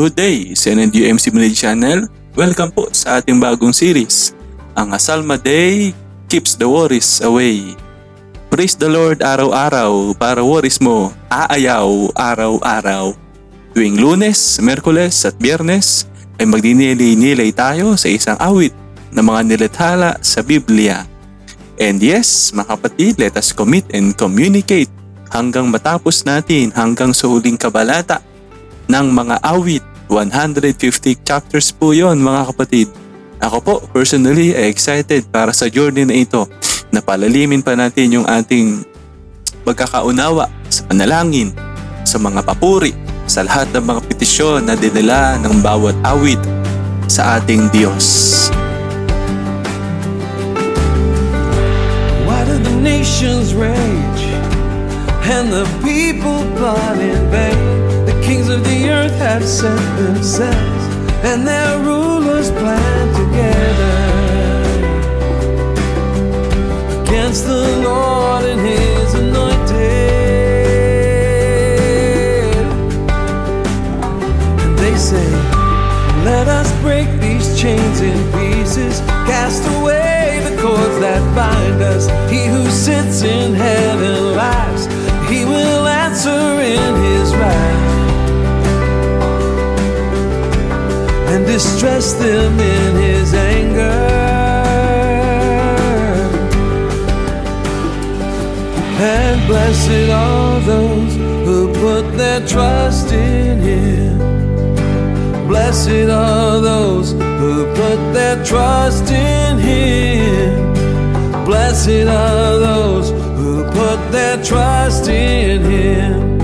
Good day sa NNDUMC Manila Channel. Welcome po sa ating bagong series. Ang Asalma Day keeps the worries away. Praise the Lord araw-araw para worries mo aayaw araw-araw. Tuwing lunes, merkules at biyernes ay magdinilay-nilay tayo sa isang awit na mga nilathala sa Biblia. And yes, mga kapatid, let us commit and communicate hanggang matapos natin hanggang sa huling kabalata ng mga awit. 150 chapters po yon mga kapatid. Ako po, personally, ay excited para sa journey na ito na palalimin pa natin yung ating pagkakaunawa sa panalangin, sa mga papuri, sa lahat ng mga petisyon na dinala ng bawat awit sa ating Diyos. Why do the nations rage and the people plot in vain? Kings of the earth have set themselves and their rulers plan together against the Lord and his anointed. And they say, Let us break these chains in pieces, cast away the cords that bind us. He who sits in heaven laughs, he will answer in his wrath and distress them in his anger. And blessed are those who put their trust in him. Blessed are those who put their trust in him. Blessed are those who put their trust in him.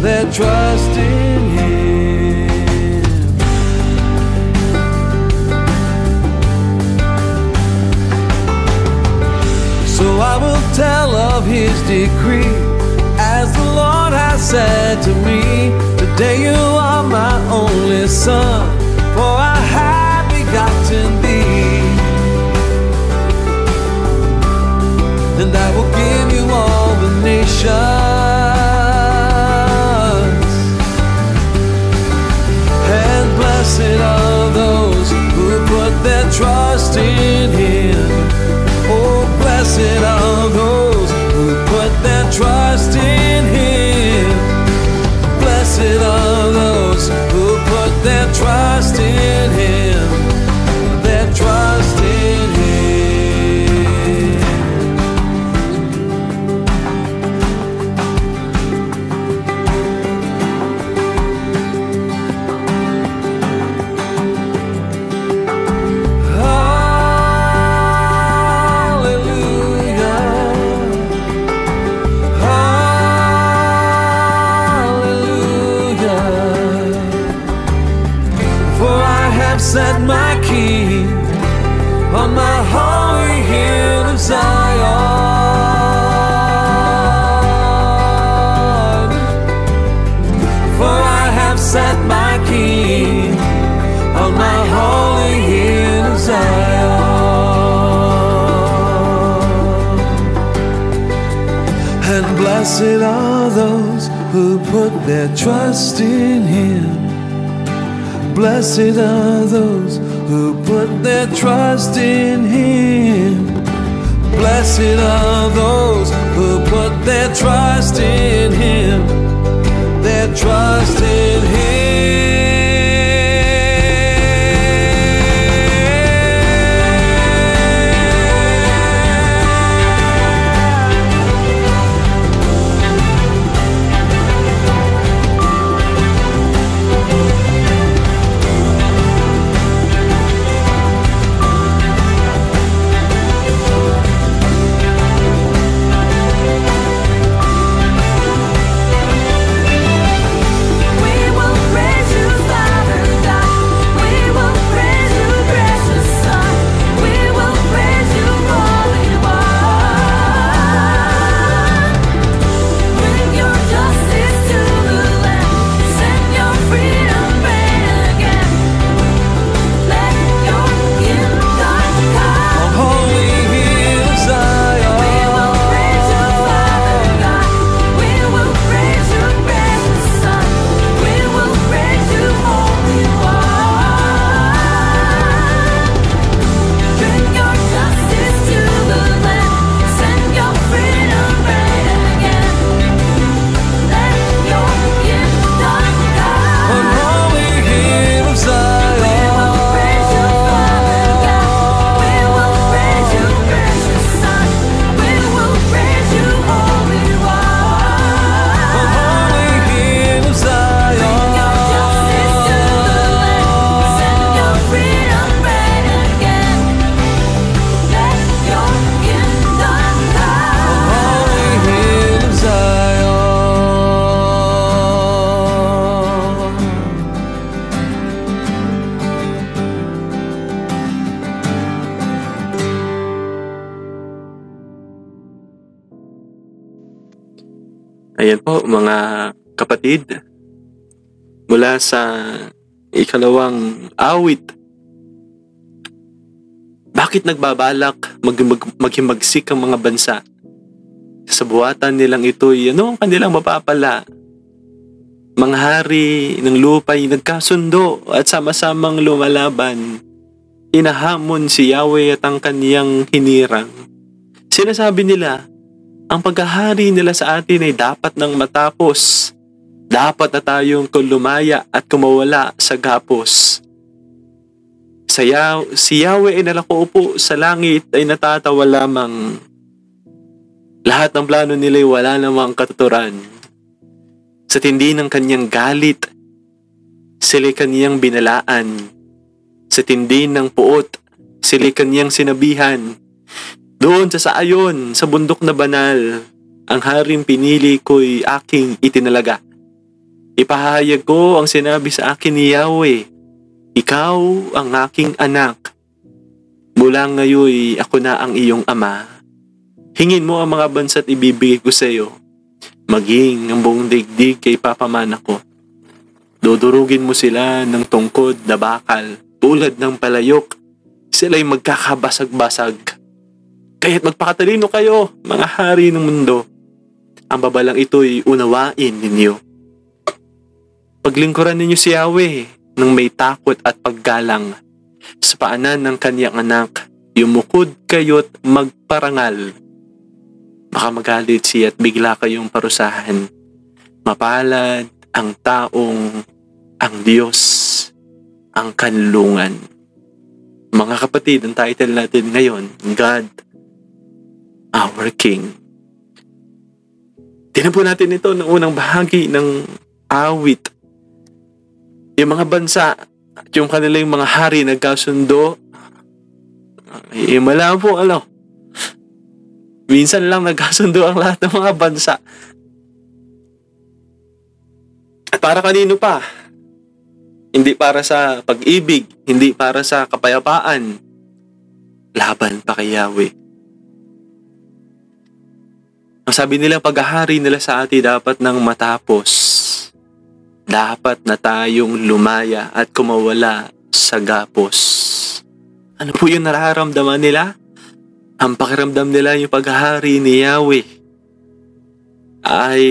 Their trust in him. I will tell of his decree as the Lord has said to me, Today you are my only son, for I have begotten thee. And I will give you all the nations. And blessed are those who put their trust in said I'll go Blessed are those who put their trust in him. Blessed are those who put their trust in him. Their trust in him. Ayan po mga kapatid. Mula sa ikalawang awit. Bakit nagbabalak mag, mag, maghimagsik ang mga bansa? Sa buhatan nilang ito'y ano ang kanilang mapapala? Mga hari ng lupa'y nagkasundo at sama-samang lumalaban. Inahamon si Yahweh at ang kaniyang hinirang. Sinasabi nila, ang paghahari nila sa atin ay dapat nang matapos. Dapat na tayong lumaya at kumawala sa gapos. Sa Yah- si Yahweh ay nalakaupo sa langit ay natatawa lamang. Lahat ng plano nila ay wala namang katuturan. Sa tindi ng kanyang galit, sila'y kanyang binalaan. Sa tindi ng puot, sila'y kanyang sinabihan. Doon sa saayon, sa bundok na banal, ang haring pinili ko'y aking itinalaga. Ipahayag ko ang sinabi sa akin ni Yahweh, Ikaw ang aking anak. Mula ngayon ako na ang iyong ama. Hingin mo ang mga bansa't ibibigay ko sa iyo. Maging ang buong digdig kay papamana ko. Dudurugin mo sila ng tungkod na bakal tulad ng palayok. Sila'y magkakabasag-basag. Kaya't magpakatalino kayo, mga hari ng mundo. Ang babalang ito'y unawain ninyo. Paglingkuran ninyo si Yahweh ng may takot at paggalang. Sa paanan ng kaniyang anak, yumukod kayo't magparangal. Baka magalit siya at bigla kayong parusahan. Mapalad ang taong ang Diyos ang kanlungan. Mga kapatid, ang title natin ngayon, God our King. Tinan po natin ito ng unang bahagi ng awit. Yung mga bansa at yung kanilang mga hari nagkasundo, eh, wala po ano. Minsan lang nagkasundo ang lahat ng mga bansa. At para kanino pa? Hindi para sa pag-ibig, hindi para sa kapayapaan. Laban pa kay Yahweh. Ang sabi nila, paghahari nila sa atin dapat nang matapos. Dapat na tayong lumaya at kumawala sa gapos. Ano po yung nararamdaman nila? Ang pakiramdam nila yung paghahari ni Yahweh ay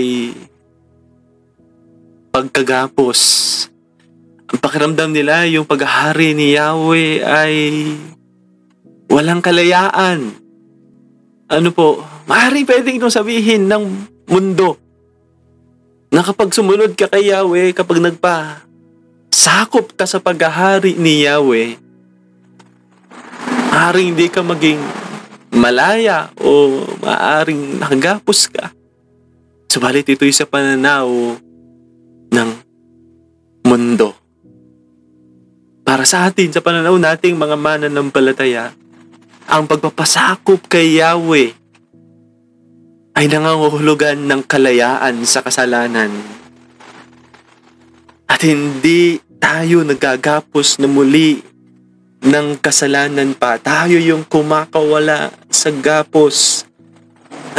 pagkagapos. Ang pakiramdam nila yung paghahari ni Yahweh ay walang kalayaan. Ano po, Maaring pwedeng itong sabihin ng mundo na kapag sumunod ka kay Yahweh, kapag nagpa sakop ka sa paghahari ni Yahweh, maaring hindi ka maging malaya o maaring nakagapos ka. Subalit ito'y sa pananaw ng mundo. Para sa atin, sa pananaw nating mga mananampalataya, ang pagpapasakop kay Yahweh ay nangangahulugan ng kalayaan sa kasalanan. At hindi tayo nagagapos na muli ng kasalanan pa. Tayo yung kumakawala sa gapos.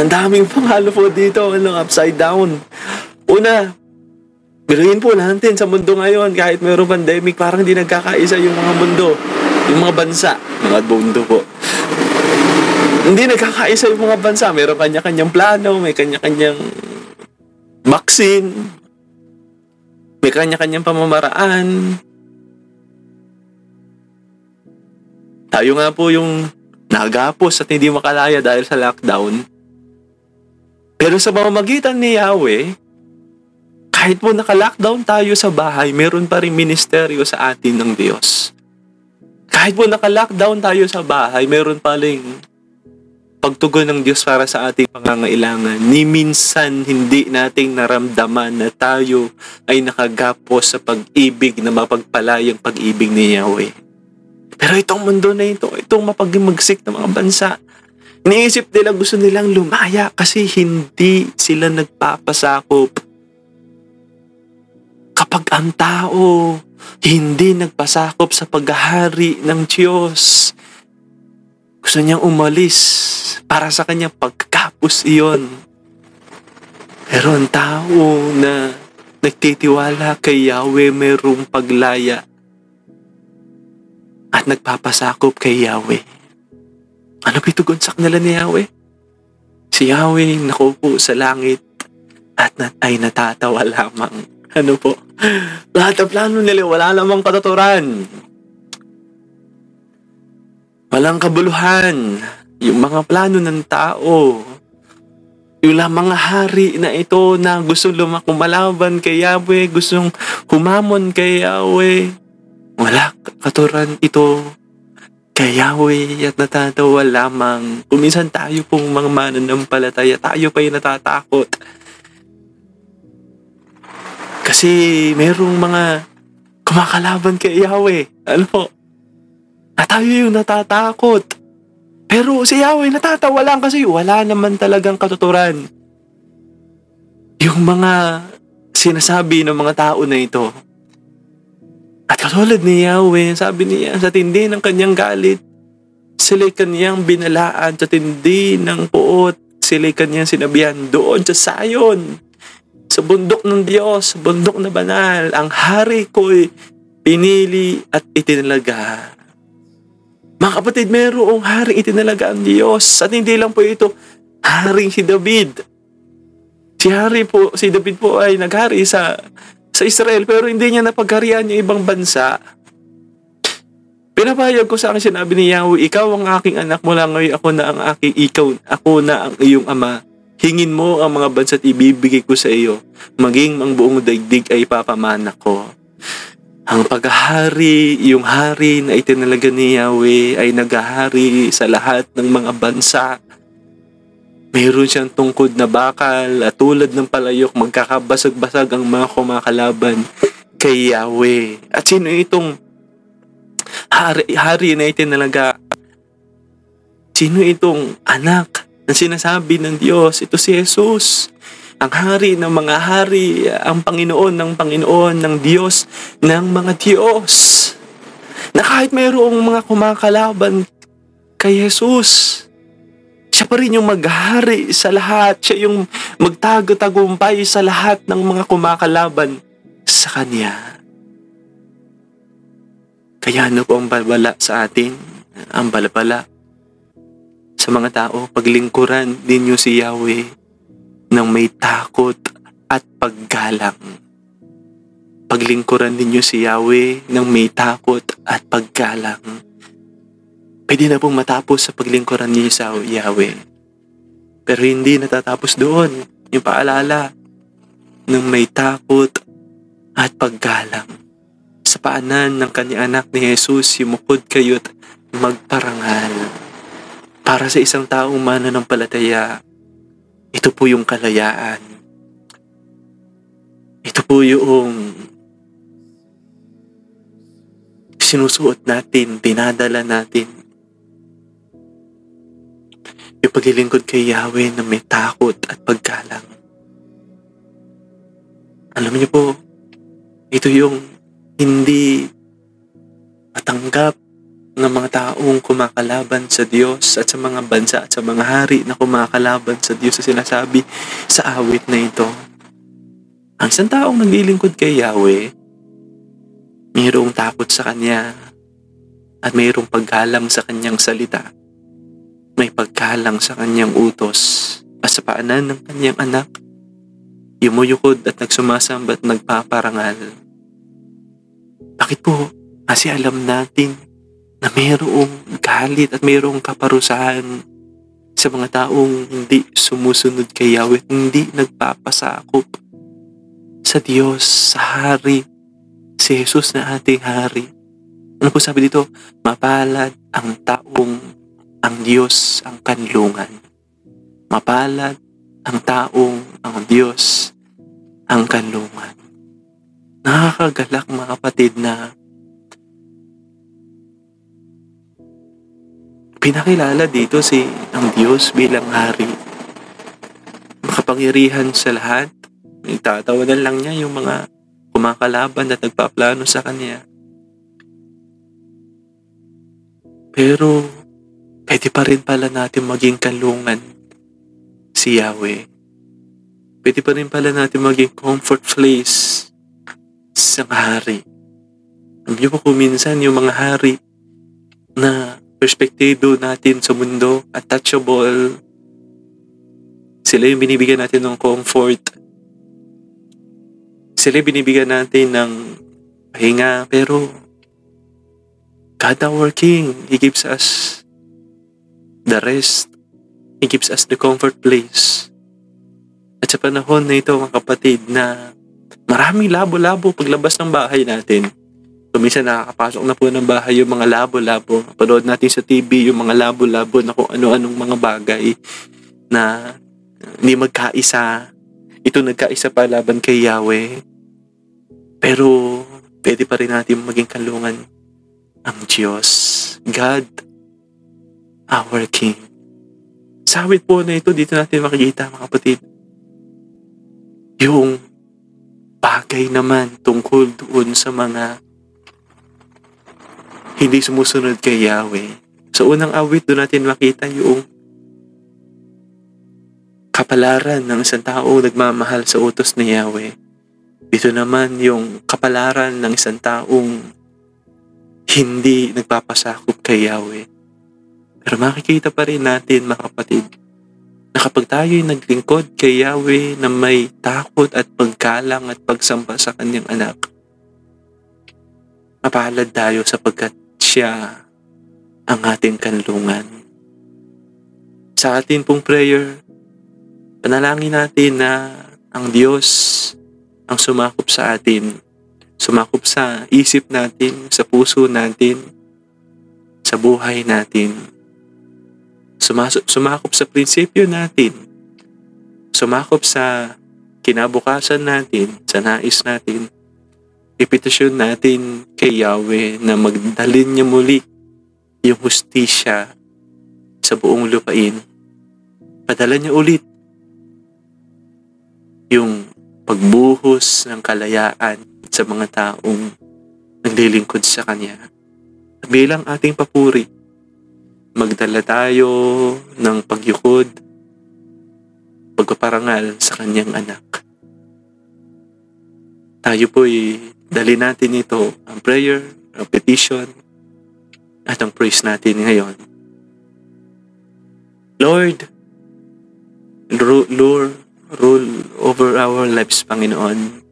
Ang daming pangalo po dito, ano, upside down. Una, biruin po natin sa mundo ngayon, kahit mayroong pandemic, parang hindi nagkakaisa yung mga mundo, yung mga bansa, mga mundo po hindi nagkakaisa yung mga bansa. Meron kanya-kanyang plano, may kanya-kanyang vaccine, may kanya-kanyang pamamaraan. Tayo nga po yung nagapos at hindi makalaya dahil sa lockdown. Pero sa pamamagitan ni Yahweh, kahit po naka-lockdown tayo sa bahay, meron pa rin ministeryo sa atin ng Diyos. Kahit po naka-lockdown tayo sa bahay, meron pa rin pagtugon ng Diyos para sa ating pangangailangan. Ni minsan hindi nating naramdaman na tayo ay nakagapos sa pag-ibig na mapagpalayang pag-ibig ni Yahweh. Pero itong mundo na ito, itong mapagmagsik ng mga bansa, Iniisip nila gusto nilang lumaya kasi hindi sila nagpapasakop. Kapag ang tao hindi nagpasakop sa paghahari ng Diyos, gusto niyang umalis para sa kanyang pagkapos iyon. Pero ang tao na nagtitiwala kay Yahweh mayroong paglaya at nagpapasakop kay Yahweh. Ano pitugon sa kanila ni Yahweh? Si Yahweh nakaupo sa langit at nat ay natatawa lamang. Ano po? Lahat ng plano nila wala namang katuturan. Walang kabuluhan. Yung mga plano ng tao. Yung mga hari na ito na gusto lumakumalaban kay Yahweh, gustong humamon kay Yahweh. Wala katuran ito kay Yahweh at natatawa lamang. Kuminsan tayo pong mga mananampalataya, tayo pa yung natatakot. Kasi merong mga kumakalaban kay Yahweh. Ano po? At tayo yung natatakot. Pero si Yahweh natatawa lang kasi wala naman talagang katuturan. Yung mga sinasabi ng mga tao na ito. At katulad ni Yahweh, sabi niya sa tindi ng kanyang galit, sila'y kanyang binalaan sa tindi ng puot, sila'y kanyang sinabihan doon sa Sayon, sa bundok ng Diyos, sa bundok na banal, ang hari ko'y pinili at itinalaga. Mga kapatid, mayroong haring itinalaga ang Diyos. At hindi lang po ito, haring si David. Si hari po, si David po ay naghari sa sa Israel pero hindi niya napagharian yung ibang bansa. Pinapayag ko sa akin sinabi ni Yahweh, ikaw ang aking anak mula ngayon ako na ang aking ikaw, ako na ang iyong ama. Hingin mo ang mga bansa at ibibigay ko sa iyo. Maging ang buong daigdig ay papamana ko. Ang paghahari, yung hari na itinalaga ni Yahweh ay naghahari sa lahat ng mga bansa. Mayroon siyang tungkod na bakal at tulad ng palayok magkakabasag-basag ang mga kumakalaban kay Yahweh. At sino itong hari, hari na itinalaga? Sino itong anak na sinasabi ng Diyos? Ito si Jesus ang hari ng mga hari, ang Panginoon ng Panginoon, ng Diyos ng mga Diyos. Na kahit mayroong mga kumakalaban kay Jesus, siya pa rin yung maghari sa lahat. Siya yung magtago-tagumpay sa lahat ng mga kumakalaban sa Kanya. Kaya ano po ang balbala sa atin? Ang balbala sa mga tao, paglingkuran ninyo si Yahweh ng may takot at paggalang. Paglingkuran ninyo si Yahweh ng may takot at paggalang. Pwede na pong matapos sa paglingkuran niyo sa Yahweh. Pero hindi natatapos doon yung paalala ng may takot at paggalang. Sa paanan ng kanyang anak ni Jesus, yumukod kayo't magparangal. Para sa isang taong mananampalataya, ito po yung kalayaan. Ito po yung sinusuot natin, dinadala natin. Yung paglilingkod kay Yahweh na may takot at paggalang. Alam niyo po, ito yung hindi matanggap ng mga taong kumakalaban sa Diyos at sa mga bansa at sa mga hari na kumakalaban sa Diyos sa sinasabi sa awit na ito. Ang isang taong naglilingkod kay Yahweh, mayroong takot sa Kanya at mayroong paggalang sa Kanyang salita. May paggalang sa Kanyang utos at sa paanan ng Kanyang anak, yumuyukod at nagsumasamba at nagpaparangal. Bakit po? Kasi alam natin na mayroong galit at mayroong kaparusahan sa mga taong hindi sumusunod kay Yahweh, hindi nagpapasakop sa Diyos, sa Hari, si Jesus na ating Hari. Ano po sabi dito? Mapalad ang taong ang Diyos ang kanlungan. Mapalad ang taong ang Diyos ang kanlungan. Nakakagalak mga kapatid na pinakilala dito si ang Diyos bilang hari. Makapangyarihan sa lahat. Itatawanan lang niya yung mga kumakalaban at nagpaplano sa kanya. Pero, pwede pa rin pala natin maging kalungan si Yahweh. pwede pa rin pala natin maging comfort place sa hari. Niyo po minsan yung mga hari na perspektibo natin sa mundo, untouchable, sila yung binibigyan natin ng comfort. Sila yung binibigyan natin ng pahinga, pero God our King, He gives us the rest. He gives us the comfort place. At sa panahon na ito, mga kapatid, na maraming labo-labo paglabas ng bahay natin. So, minsan nakakapasok na po ng bahay yung mga labo-labo. Panood natin sa TV yung mga labo-labo na kung ano-anong mga bagay na hindi magkaisa. Ito nagkaisa pa laban kay Yahweh. Pero pwede pa rin natin maging kalungan ang Diyos. God, our King. Sa po na ito, dito natin makikita mga kapatid. Yung bagay naman tungkol doon sa mga hindi sumusunod kay Yahweh. Sa unang awit, doon natin makita yung kapalaran ng isang tao nagmamahal sa utos ni Yahweh. Dito naman yung kapalaran ng isang taong hindi nagpapasakop kay Yahweh. Pero makikita pa rin natin mga kapatid na kapag tayo'y naglingkod kay Yahweh na may takot at pagkalang at pagsamba sa kanyang anak, mapalad tayo sapagkat siya ang ating kanlungan. Sa atin pong prayer, panalangin natin na ang Diyos ang sumakop sa atin. Sumakop sa isip natin, sa puso natin, sa buhay natin. Sumas- sumakop sa prinsipyo natin. Sumakop sa kinabukasan natin, sa nais natin. Ipitasyon natin kay Yahweh na magdalin niya muli yung hustisya sa buong lupain. Padala niya ulit yung pagbuhos ng kalayaan sa mga taong naglilingkod sa Kanya. Bilang ating papuri, magdala tayo ng pagyukod, pagpaparangal sa Kanyang anak. Tayo po'y dali natin ito, ang prayer, ang petition, at ang praise natin ngayon. Lord, Lord, rule over our lives, Panginoon.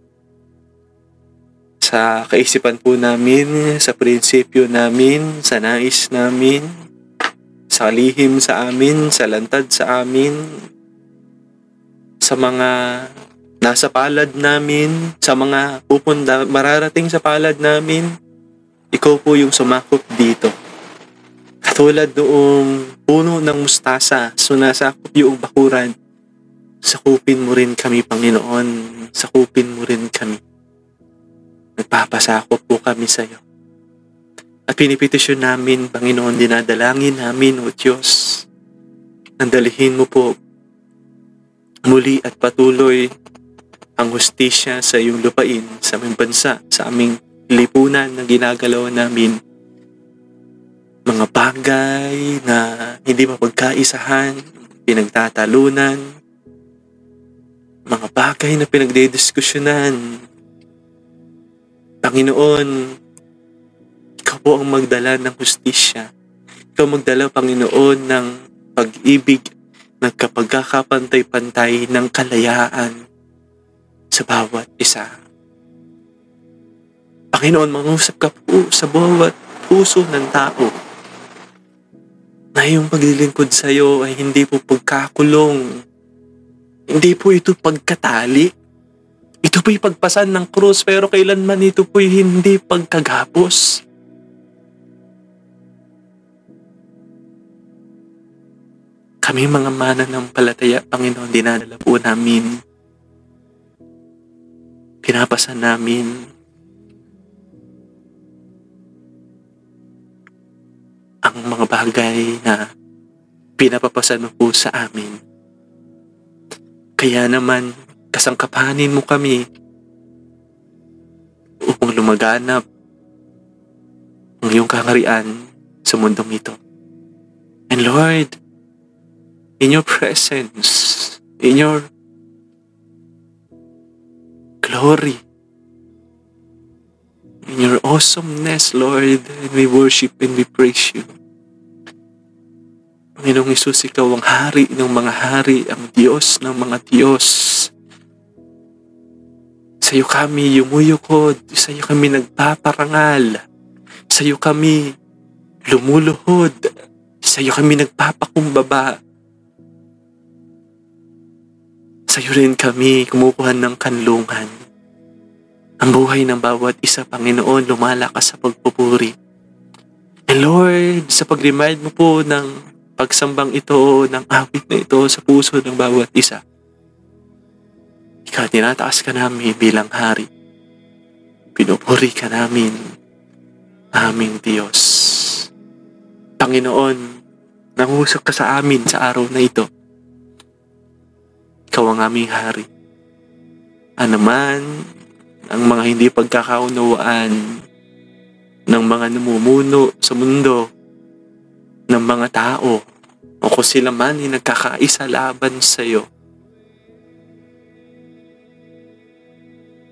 Sa kaisipan po namin, sa prinsipyo namin, sa nais namin, sa lihim sa amin, sa lantad sa amin, sa mga nasa palad namin, sa mga pupunta, mararating sa palad namin, ikaw po yung sumakop dito. Katulad noong puno ng mustasa, sunasakop yung bakuran, sakupin mo rin kami, Panginoon. Sakupin mo rin kami. Nagpapasakop po kami sa iyo. At pinipetisyon namin, Panginoon, dinadalangin namin, O Diyos, nandalihin mo po muli at patuloy ang hustisya sa iyong lupain, sa aming bansa, sa aming lipunan na ginagalaw namin. Mga bagay na hindi mapagkaisahan, pinagtatalunan, mga bagay na pinagdediskusyonan. Panginoon, ikaw po ang magdala ng hustisya. Ikaw magdala, Panginoon, ng pag-ibig na kapagkakapantay-pantay ng kalayaan sa bawat isa. Panginoon, mangusap ka po sa bawat puso ng tao na yung paglilingkod sa iyo ay hindi po pagkakulong. Hindi po ito pagkatali. Ito po'y pagpasan ng krus pero kailanman ito po'y hindi pagkagapos. Kami mga mana ng palataya, Panginoon, dinadala po namin. Pinapasan namin ang mga bagay na pinapapasan mo po sa amin. Kaya naman, kasangkapanin mo kami upang lumaganap ang iyong kaharian sa mundong ito. And Lord, in your presence, in your glory. In your awesomeness, Lord, and we worship and we praise you. Panginoong Isus, ikaw ang hari ng mga hari, ang Diyos ng mga Diyos. Sa iyo kami yumuyukod, sa iyo kami nagpaparangal, sa iyo kami lumuluhod, sa iyo kami nagpapakumbaba. Sa iyo rin kami kumukuha ng kanlungan. Ang buhay ng bawat isa, Panginoon, lumalakas sa pagpupuri. And Lord, sa pag-remind mo po ng pagsambang ito, ng awit na ito sa puso ng bawat isa, ikaw, tinataas ka namin bilang hari. Pinupuri ka namin, aming Diyos. Panginoon, nangusap ka sa amin sa araw na ito. Ikaw ang aming hari. Ano man ang mga hindi pagkakaunawaan ng mga namumuno sa mundo, ng mga tao, o kung sila man ay nagkakaisa laban sa iyo,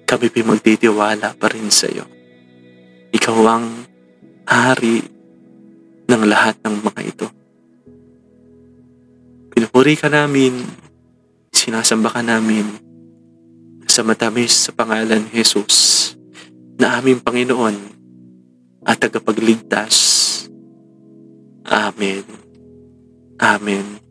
kami pa magtitiwala pa rin sa iyo. Ikaw ang hari ng lahat ng mga ito. Pinupuri ka namin, sinasamba ka namin sa matamis sa pangalan ni Jesus na aming Panginoon at tagapagligtas. Amen. Amen.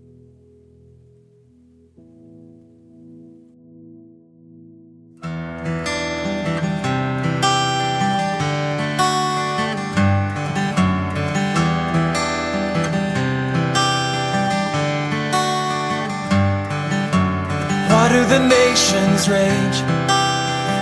The nations rage?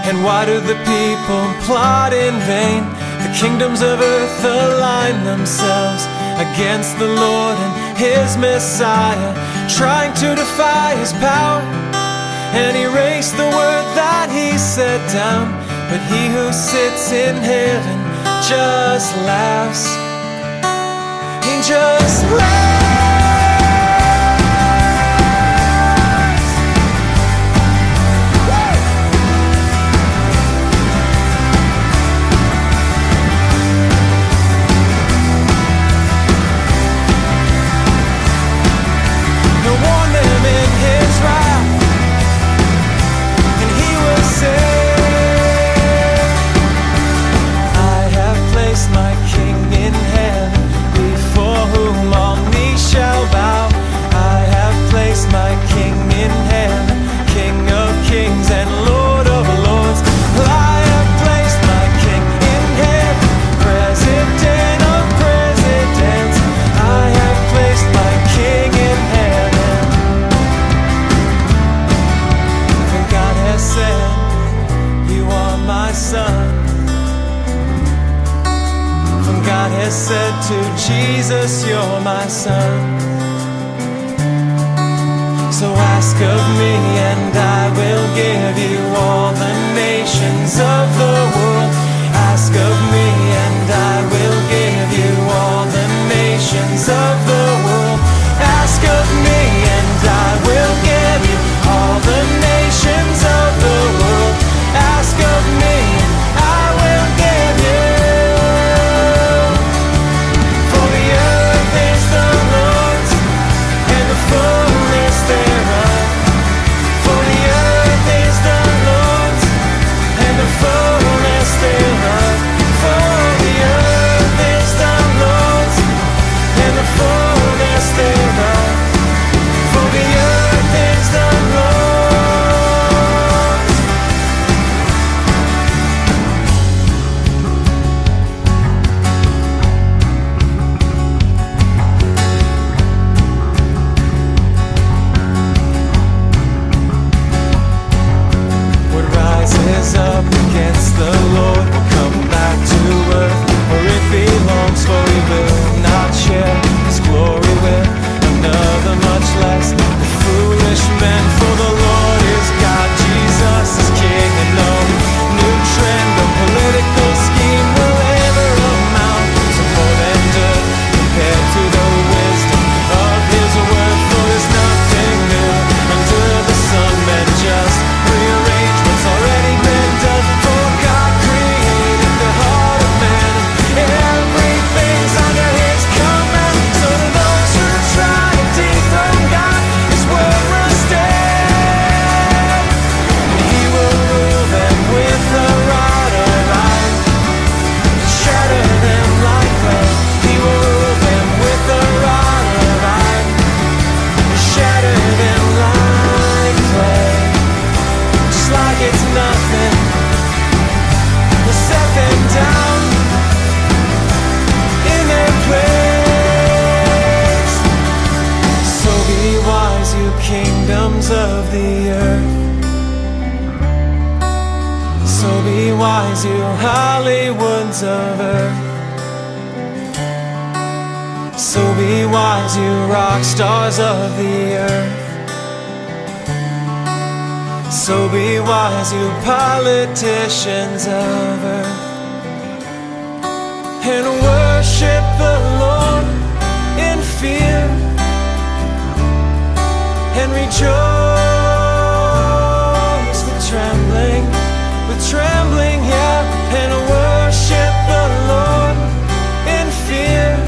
And why do the people plot in vain? The kingdoms of earth align themselves against the Lord and his Messiah, trying to defy his power and erase the word that he set down. But he who sits in heaven just laughs. He just laughs. of the earth. So be wise, you Hollywoods of earth. So be wise, you rock stars of the earth. So be wise, you politicians of earth. And worship the Lord. and rejoice with trembling, with trembling, yeah, and worship the Lord in fear.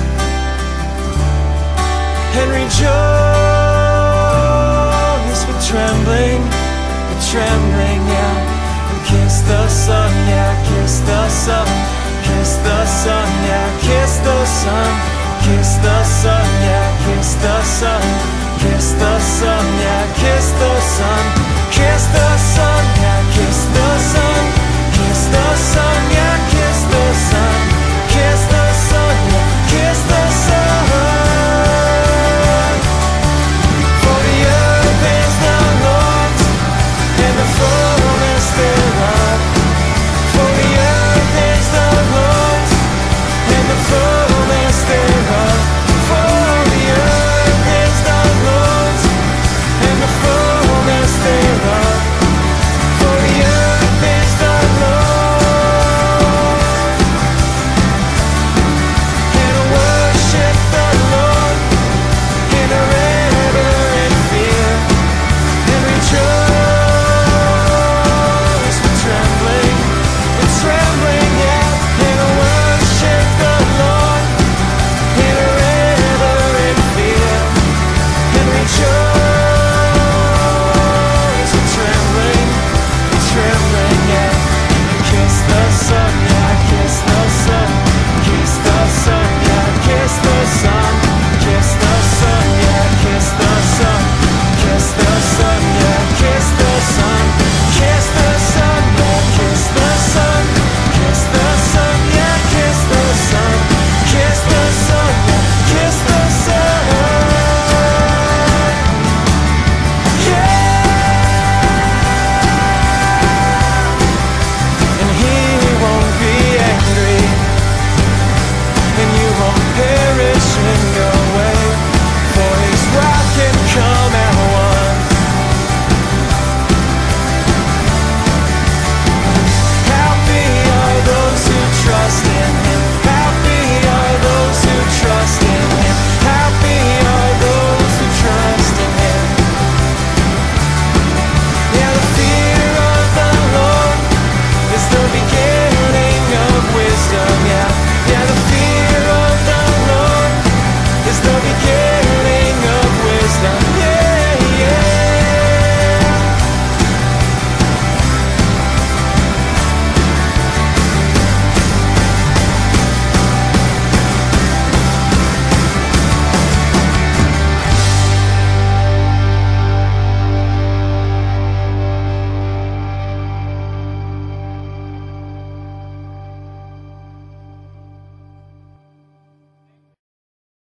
And rejoice with trembling, with trembling, yeah, and kiss the sun, yeah, kiss